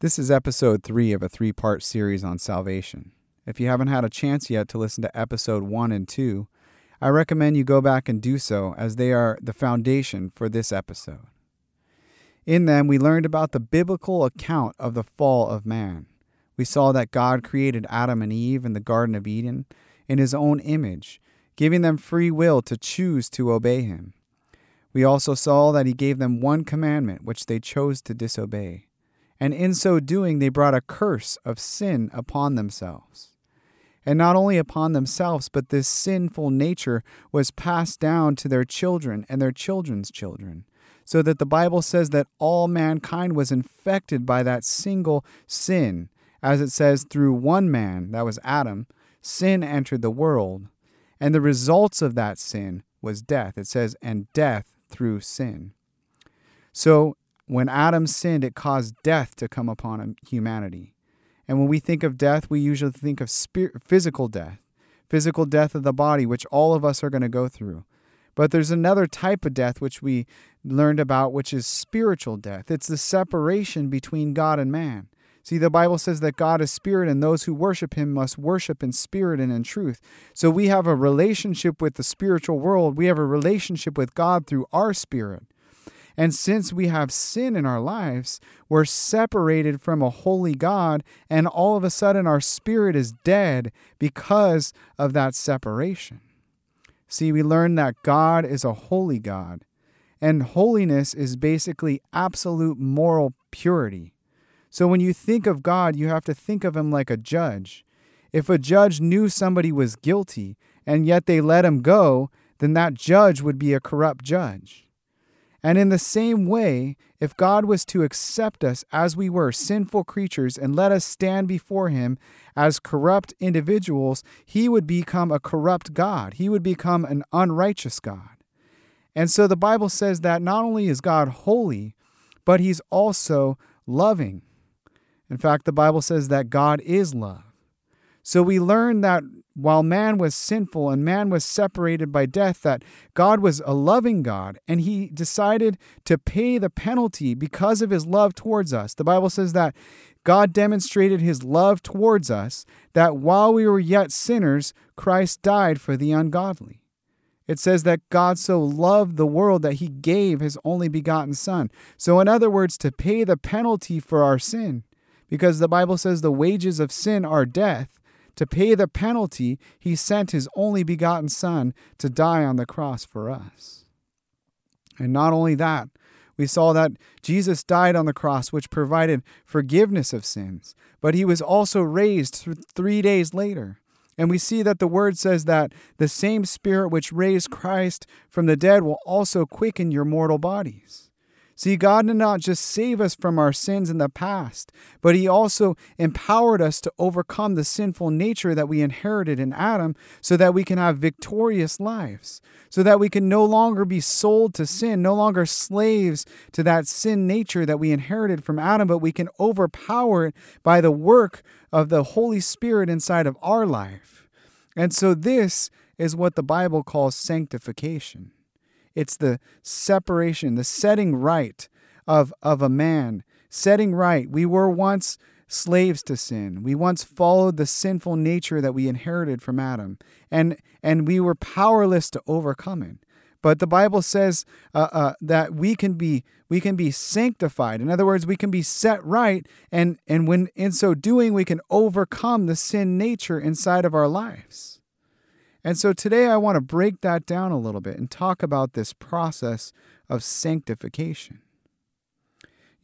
This is episode three of a three part series on salvation. If you haven't had a chance yet to listen to episode one and two, I recommend you go back and do so as they are the foundation for this episode. In them, we learned about the biblical account of the fall of man. We saw that God created Adam and Eve in the Garden of Eden in his own image, giving them free will to choose to obey him. We also saw that he gave them one commandment which they chose to disobey, and in so doing they brought a curse of sin upon themselves. And not only upon themselves, but this sinful nature was passed down to their children and their children's children, so that the Bible says that all mankind was infected by that single sin, as it says, through one man, that was Adam, sin entered the world. And the results of that sin was death. It says, and death through sin. So when Adam sinned, it caused death to come upon humanity. And when we think of death, we usually think of spirit, physical death, physical death of the body, which all of us are going to go through. But there's another type of death which we learned about, which is spiritual death. It's the separation between God and man. See, the Bible says that God is spirit, and those who worship him must worship in spirit and in truth. So we have a relationship with the spiritual world. We have a relationship with God through our spirit. And since we have sin in our lives, we're separated from a holy God, and all of a sudden our spirit is dead because of that separation. See, we learn that God is a holy God, and holiness is basically absolute moral purity. So when you think of God, you have to think of him like a judge. If a judge knew somebody was guilty and yet they let him go, then that judge would be a corrupt judge. And in the same way, if God was to accept us as we were, sinful creatures, and let us stand before Him as corrupt individuals, He would become a corrupt God. He would become an unrighteous God. And so the Bible says that not only is God holy, but He's also loving. In fact, the Bible says that God is love. So we learn that while man was sinful and man was separated by death, that God was a loving God and he decided to pay the penalty because of his love towards us. The Bible says that God demonstrated his love towards us, that while we were yet sinners, Christ died for the ungodly. It says that God so loved the world that he gave his only begotten Son. So, in other words, to pay the penalty for our sin, because the Bible says the wages of sin are death. To pay the penalty, he sent his only begotten Son to die on the cross for us. And not only that, we saw that Jesus died on the cross, which provided forgiveness of sins, but he was also raised three days later. And we see that the word says that the same Spirit which raised Christ from the dead will also quicken your mortal bodies. See, God did not just save us from our sins in the past, but He also empowered us to overcome the sinful nature that we inherited in Adam so that we can have victorious lives, so that we can no longer be sold to sin, no longer slaves to that sin nature that we inherited from Adam, but we can overpower it by the work of the Holy Spirit inside of our life. And so, this is what the Bible calls sanctification. It's the separation, the setting right of, of a man. Setting right. We were once slaves to sin. We once followed the sinful nature that we inherited from Adam, and, and we were powerless to overcome it. But the Bible says uh, uh, that we can be we can be sanctified. In other words, we can be set right, and and when in so doing, we can overcome the sin nature inside of our lives. And so today I want to break that down a little bit and talk about this process of sanctification.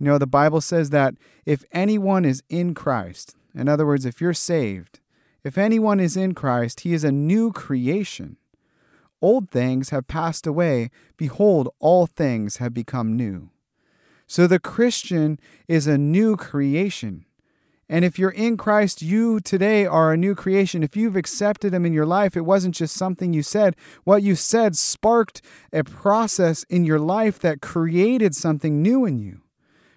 You know, the Bible says that if anyone is in Christ, in other words, if you're saved, if anyone is in Christ, he is a new creation. Old things have passed away. Behold, all things have become new. So the Christian is a new creation. And if you're in Christ, you today are a new creation. If you've accepted Him in your life, it wasn't just something you said. What you said sparked a process in your life that created something new in you.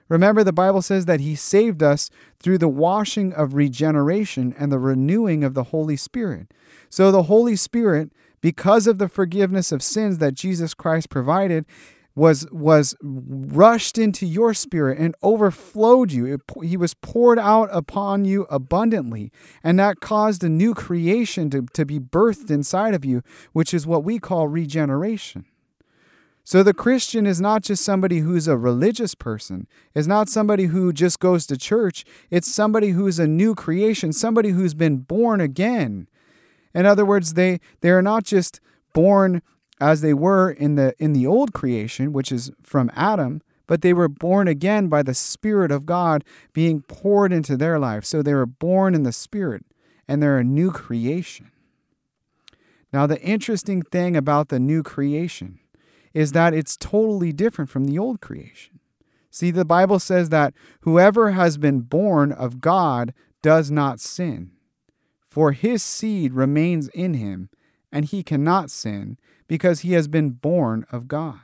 Remember, the Bible says that He saved us through the washing of regeneration and the renewing of the Holy Spirit. So, the Holy Spirit, because of the forgiveness of sins that Jesus Christ provided, was was rushed into your spirit and overflowed you. It, he was poured out upon you abundantly, and that caused a new creation to, to be birthed inside of you, which is what we call regeneration. So the Christian is not just somebody who's a religious person, is not somebody who just goes to church, it's somebody who's a new creation, somebody who's been born again. In other words, they they are not just born as they were in the in the old creation, which is from Adam, but they were born again by the Spirit of God being poured into their life. So they were born in the Spirit and they're a new creation. Now, the interesting thing about the new creation is that it's totally different from the old creation. See, the Bible says that whoever has been born of God does not sin, for his seed remains in him, and he cannot sin because he has been born of God.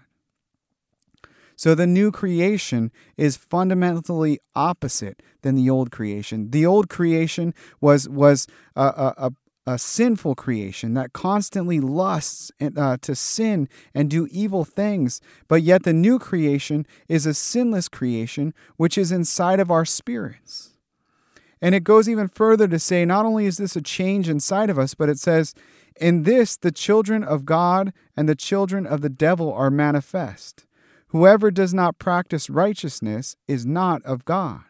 So the new creation is fundamentally opposite than the old creation. The old creation was was a, a, a sinful creation that constantly lusts uh, to sin and do evil things, but yet the new creation is a sinless creation which is inside of our spirits. And it goes even further to say not only is this a change inside of us, but it says in this, the children of God and the children of the devil are manifest. Whoever does not practice righteousness is not of God.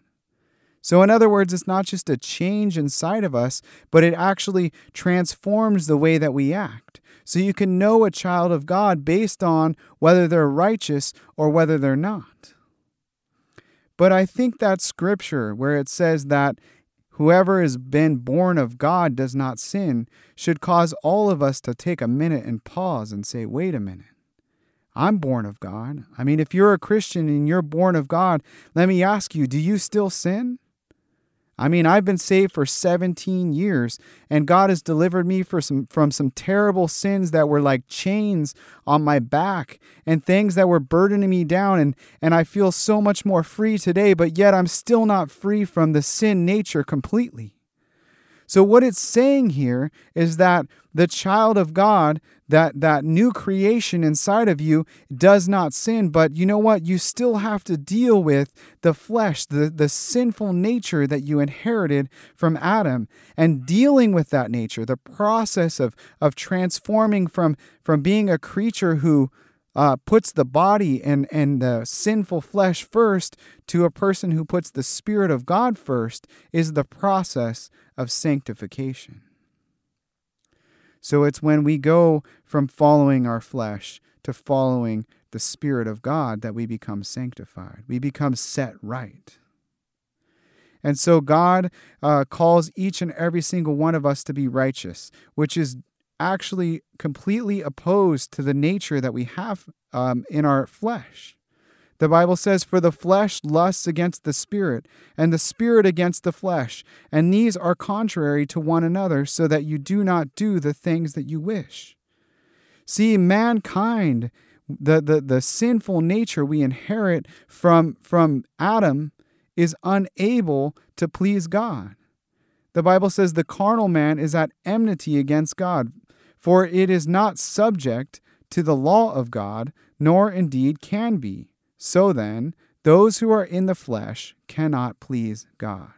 So, in other words, it's not just a change inside of us, but it actually transforms the way that we act. So, you can know a child of God based on whether they're righteous or whether they're not. But I think that scripture where it says that Whoever has been born of God does not sin should cause all of us to take a minute and pause and say, wait a minute. I'm born of God. I mean, if you're a Christian and you're born of God, let me ask you, do you still sin? I mean, I've been saved for 17 years, and God has delivered me some, from some terrible sins that were like chains on my back and things that were burdening me down. And, and I feel so much more free today, but yet I'm still not free from the sin nature completely. So, what it's saying here is that the child of God, that, that new creation inside of you, does not sin. But you know what? You still have to deal with the flesh, the, the sinful nature that you inherited from Adam. And dealing with that nature, the process of, of transforming from, from being a creature who uh, puts the body and, and the sinful flesh first to a person who puts the Spirit of God first is the process of sanctification. So it's when we go from following our flesh to following the Spirit of God that we become sanctified. We become set right. And so God uh, calls each and every single one of us to be righteous, which is actually completely opposed to the nature that we have um, in our flesh. The Bible says, For the flesh lusts against the spirit, and the spirit against the flesh, and these are contrary to one another, so that you do not do the things that you wish. See, mankind, the, the, the sinful nature we inherit from, from Adam, is unable to please God. The Bible says the carnal man is at enmity against God, for it is not subject to the law of God, nor indeed can be. So then, those who are in the flesh cannot please God.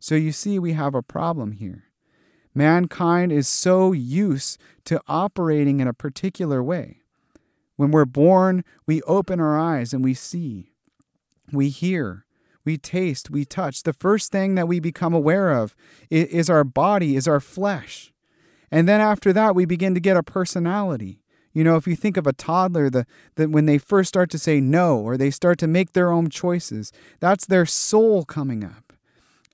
So you see, we have a problem here. Mankind is so used to operating in a particular way. When we're born, we open our eyes and we see, we hear, we taste, we touch. The first thing that we become aware of is our body, is our flesh. And then after that, we begin to get a personality. You know, if you think of a toddler, the, the when they first start to say no or they start to make their own choices, that's their soul coming up.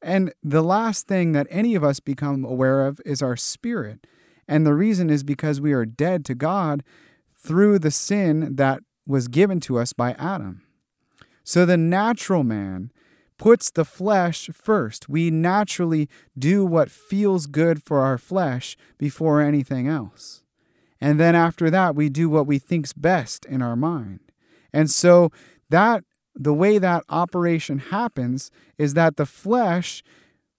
And the last thing that any of us become aware of is our spirit. And the reason is because we are dead to God through the sin that was given to us by Adam. So the natural man puts the flesh first. We naturally do what feels good for our flesh before anything else. And then after that, we do what we think's best in our mind. And so that the way that operation happens is that the flesh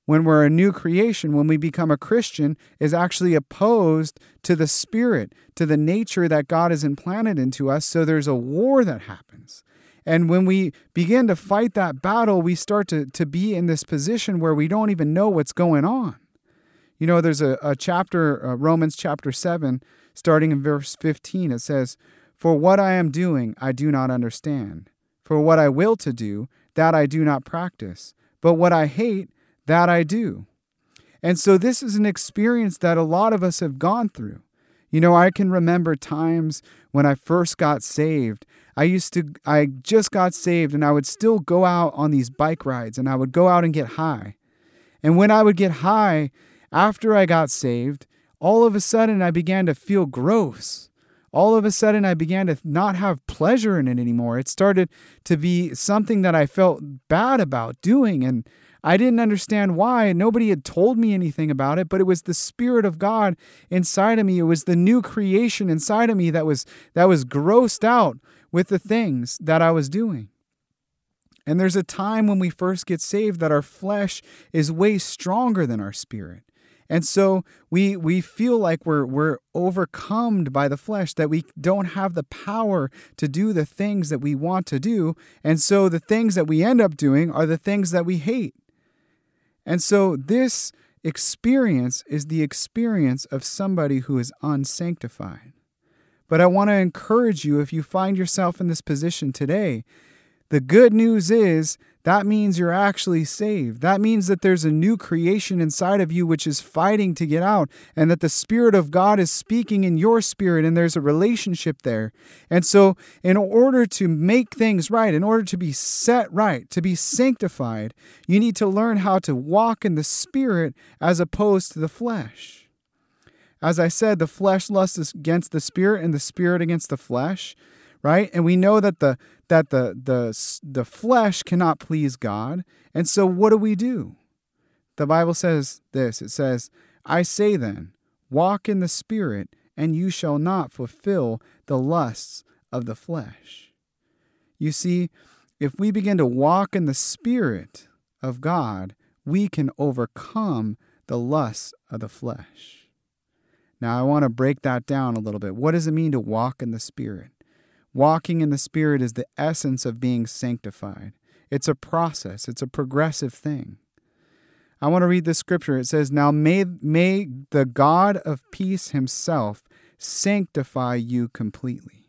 when we're a new creation, when we become a Christian, is actually opposed to the spirit, to the nature that God has implanted into us. So there's a war that happens. And when we begin to fight that battle, we start to, to be in this position where we don't even know what's going on. You know, there's a, a chapter, uh, Romans chapter 7, starting in verse 15. It says, For what I am doing, I do not understand. For what I will to do, that I do not practice. But what I hate, that I do. And so this is an experience that a lot of us have gone through. You know, I can remember times when I first got saved. I used to, I just got saved and I would still go out on these bike rides and I would go out and get high. And when I would get high after I got saved, all of a sudden I began to feel gross. All of a sudden I began to not have pleasure in it anymore. It started to be something that I felt bad about doing. And I didn't understand why. Nobody had told me anything about it, but it was the spirit of God inside of me. It was the new creation inside of me that was that was grossed out with the things that I was doing. And there's a time when we first get saved that our flesh is way stronger than our spirit. And so we we feel like we're we're overcome by the flesh that we don't have the power to do the things that we want to do. And so the things that we end up doing are the things that we hate. And so this experience is the experience of somebody who is unsanctified. But I want to encourage you if you find yourself in this position today, the good news is that means you're actually saved. That means that there's a new creation inside of you which is fighting to get out, and that the Spirit of God is speaking in your spirit, and there's a relationship there. And so, in order to make things right, in order to be set right, to be sanctified, you need to learn how to walk in the Spirit as opposed to the flesh. As I said, the flesh lusts against the Spirit, and the Spirit against the flesh right? And we know that the that the the the flesh cannot please God. And so what do we do? The Bible says this. It says, "I say then, walk in the spirit, and you shall not fulfill the lusts of the flesh." You see, if we begin to walk in the spirit of God, we can overcome the lusts of the flesh. Now, I want to break that down a little bit. What does it mean to walk in the spirit? Walking in the Spirit is the essence of being sanctified. It's a process, it's a progressive thing. I want to read the scripture. It says, Now may, may the God of peace himself sanctify you completely.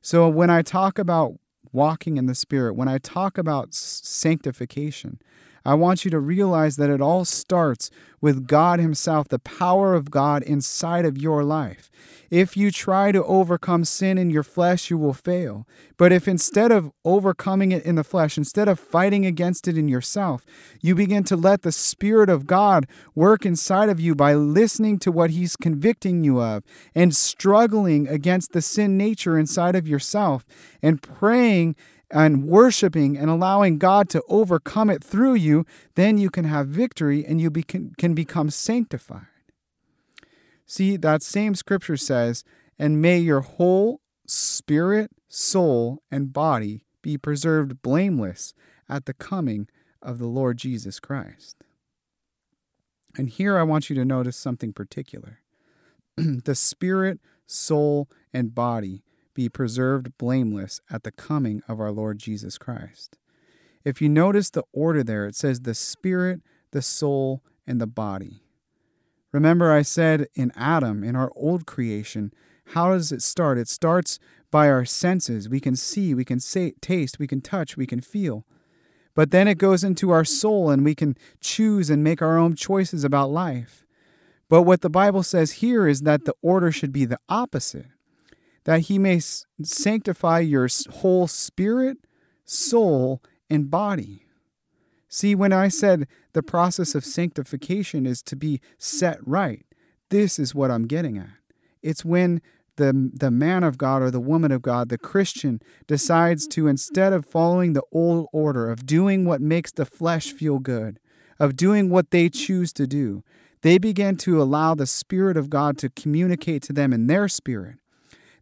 So when I talk about walking in the Spirit, when I talk about sanctification, I want you to realize that it all starts with God Himself, the power of God inside of your life. If you try to overcome sin in your flesh, you will fail. But if instead of overcoming it in the flesh, instead of fighting against it in yourself, you begin to let the Spirit of God work inside of you by listening to what He's convicting you of and struggling against the sin nature inside of yourself and praying and worshiping and allowing God to overcome it through you, then you can have victory and you be, can become sanctified. See, that same scripture says, and may your whole spirit, soul, and body be preserved blameless at the coming of the Lord Jesus Christ. And here I want you to notice something particular. the spirit, soul, and body be preserved blameless at the coming of our Lord Jesus Christ. If you notice the order there, it says the spirit, the soul, and the body. Remember, I said in Adam, in our old creation, how does it start? It starts by our senses. We can see, we can say, taste, we can touch, we can feel. But then it goes into our soul and we can choose and make our own choices about life. But what the Bible says here is that the order should be the opposite that he may sanctify your whole spirit, soul, and body. See, when I said the process of sanctification is to be set right, this is what I'm getting at. It's when the, the man of God or the woman of God, the Christian, decides to, instead of following the old order of doing what makes the flesh feel good, of doing what they choose to do, they begin to allow the Spirit of God to communicate to them in their spirit.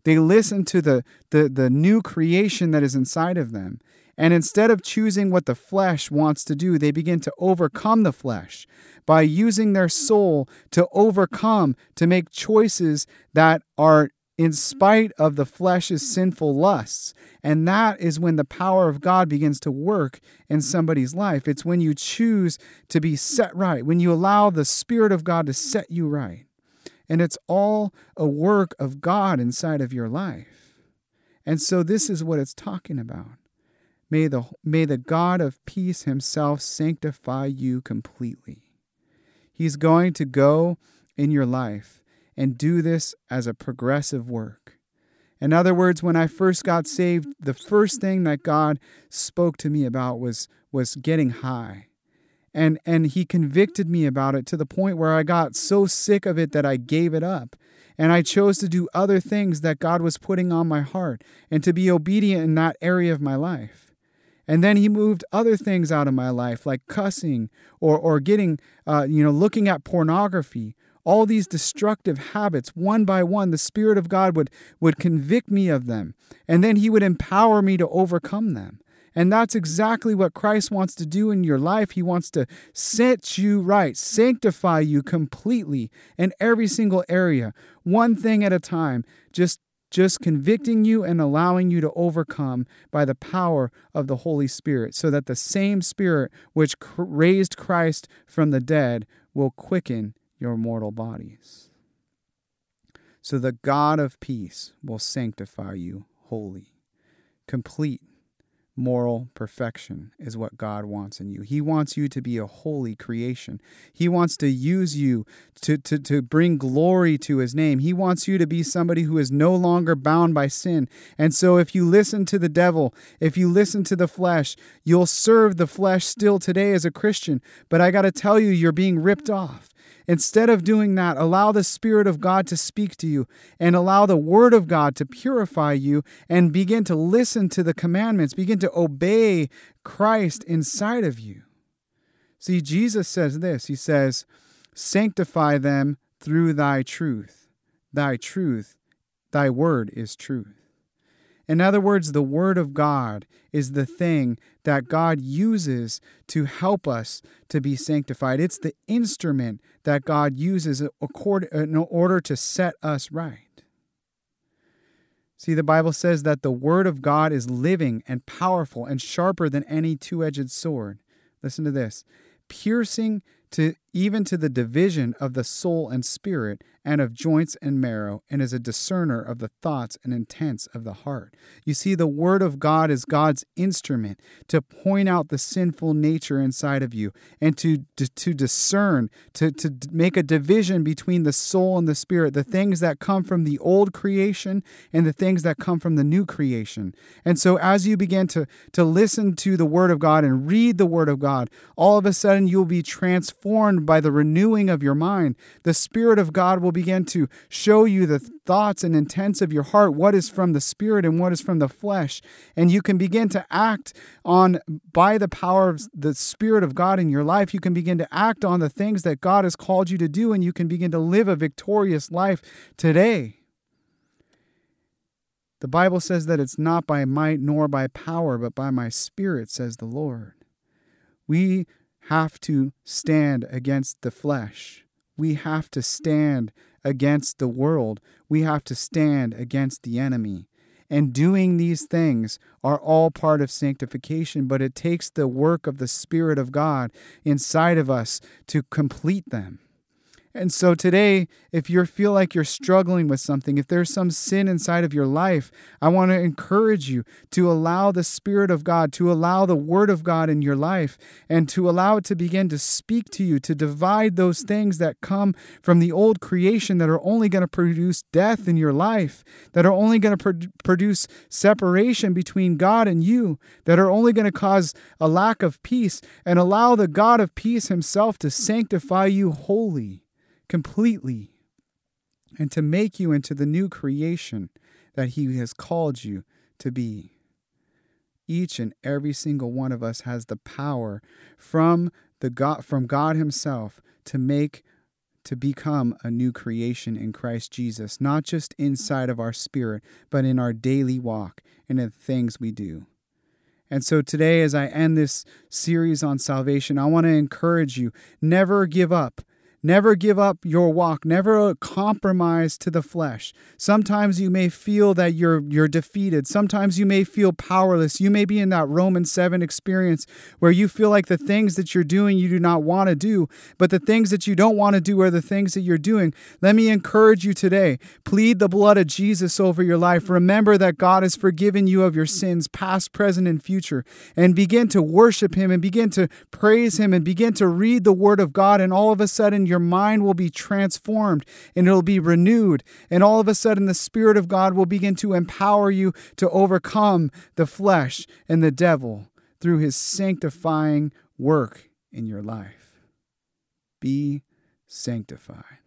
They listen to the, the, the new creation that is inside of them. And instead of choosing what the flesh wants to do, they begin to overcome the flesh by using their soul to overcome, to make choices that are in spite of the flesh's sinful lusts. And that is when the power of God begins to work in somebody's life. It's when you choose to be set right, when you allow the Spirit of God to set you right. And it's all a work of God inside of your life. And so this is what it's talking about. May the, may the God of peace himself sanctify you completely. He's going to go in your life and do this as a progressive work. In other words, when I first got saved, the first thing that God spoke to me about was, was getting high. And, and he convicted me about it to the point where I got so sick of it that I gave it up. And I chose to do other things that God was putting on my heart and to be obedient in that area of my life. And then he moved other things out of my life, like cussing or, or getting, uh, you know, looking at pornography all these destructive habits one by one the spirit of god would would convict me of them and then he would empower me to overcome them and that's exactly what Christ wants to do in your life. He wants to set you right, sanctify you completely in every single area, one thing at a time, just just convicting you and allowing you to overcome by the power of the Holy Spirit, so that the same Spirit which raised Christ from the dead will quicken your mortal bodies. So the God of peace will sanctify you wholly. Complete moral perfection is what God wants in you. He wants you to be a holy creation. He wants to use you to, to, to bring glory to his name. He wants you to be somebody who is no longer bound by sin. And so if you listen to the devil, if you listen to the flesh, you'll serve the flesh still today as a Christian. But I got to tell you, you're being ripped off. Instead of doing that, allow the Spirit of God to speak to you and allow the Word of God to purify you and begin to listen to the commandments, begin to obey Christ inside of you. See, Jesus says this He says, Sanctify them through thy truth. Thy truth, thy word is truth. In other words, the Word of God is the thing that God uses to help us to be sanctified. It's the instrument that God uses in order to set us right. See, the Bible says that the Word of God is living and powerful and sharper than any two edged sword. Listen to this piercing to even to the division of the soul and spirit and of joints and marrow, and is a discerner of the thoughts and intents of the heart. You see, the Word of God is God's instrument to point out the sinful nature inside of you and to, to, to discern, to, to make a division between the soul and the spirit, the things that come from the old creation and the things that come from the new creation. And so, as you begin to, to listen to the Word of God and read the Word of God, all of a sudden you'll be transformed by the renewing of your mind. The Spirit of God will begin to show you the thoughts and intents of your heart, what is from the Spirit and what is from the flesh. And you can begin to act on, by the power of the Spirit of God in your life, you can begin to act on the things that God has called you to do, and you can begin to live a victorious life today. The Bible says that it's not by might nor by power, but by my Spirit, says the Lord. We have to stand against the flesh. We have to stand against the world. We have to stand against the enemy. And doing these things are all part of sanctification, but it takes the work of the Spirit of God inside of us to complete them. And so today, if you feel like you're struggling with something, if there's some sin inside of your life, I want to encourage you to allow the Spirit of God, to allow the Word of God in your life, and to allow it to begin to speak to you, to divide those things that come from the old creation that are only going to produce death in your life, that are only going to pro- produce separation between God and you, that are only going to cause a lack of peace, and allow the God of peace Himself to sanctify you wholly completely and to make you into the new creation that He has called you to be. Each and every single one of us has the power from the God from God Himself to make to become a new creation in Christ Jesus, not just inside of our spirit, but in our daily walk and in the things we do. And so today, as I end this series on salvation, I want to encourage you never give up. Never give up your walk. Never compromise to the flesh. Sometimes you may feel that you're you're defeated. Sometimes you may feel powerless. You may be in that Romans 7 experience where you feel like the things that you're doing you do not want to do, but the things that you don't want to do are the things that you're doing. Let me encourage you today. Plead the blood of Jesus over your life. Remember that God has forgiven you of your sins, past, present, and future, and begin to worship him and begin to praise him and begin to read the word of God and all of a sudden your mind will be transformed and it'll be renewed. And all of a sudden, the Spirit of God will begin to empower you to overcome the flesh and the devil through his sanctifying work in your life. Be sanctified.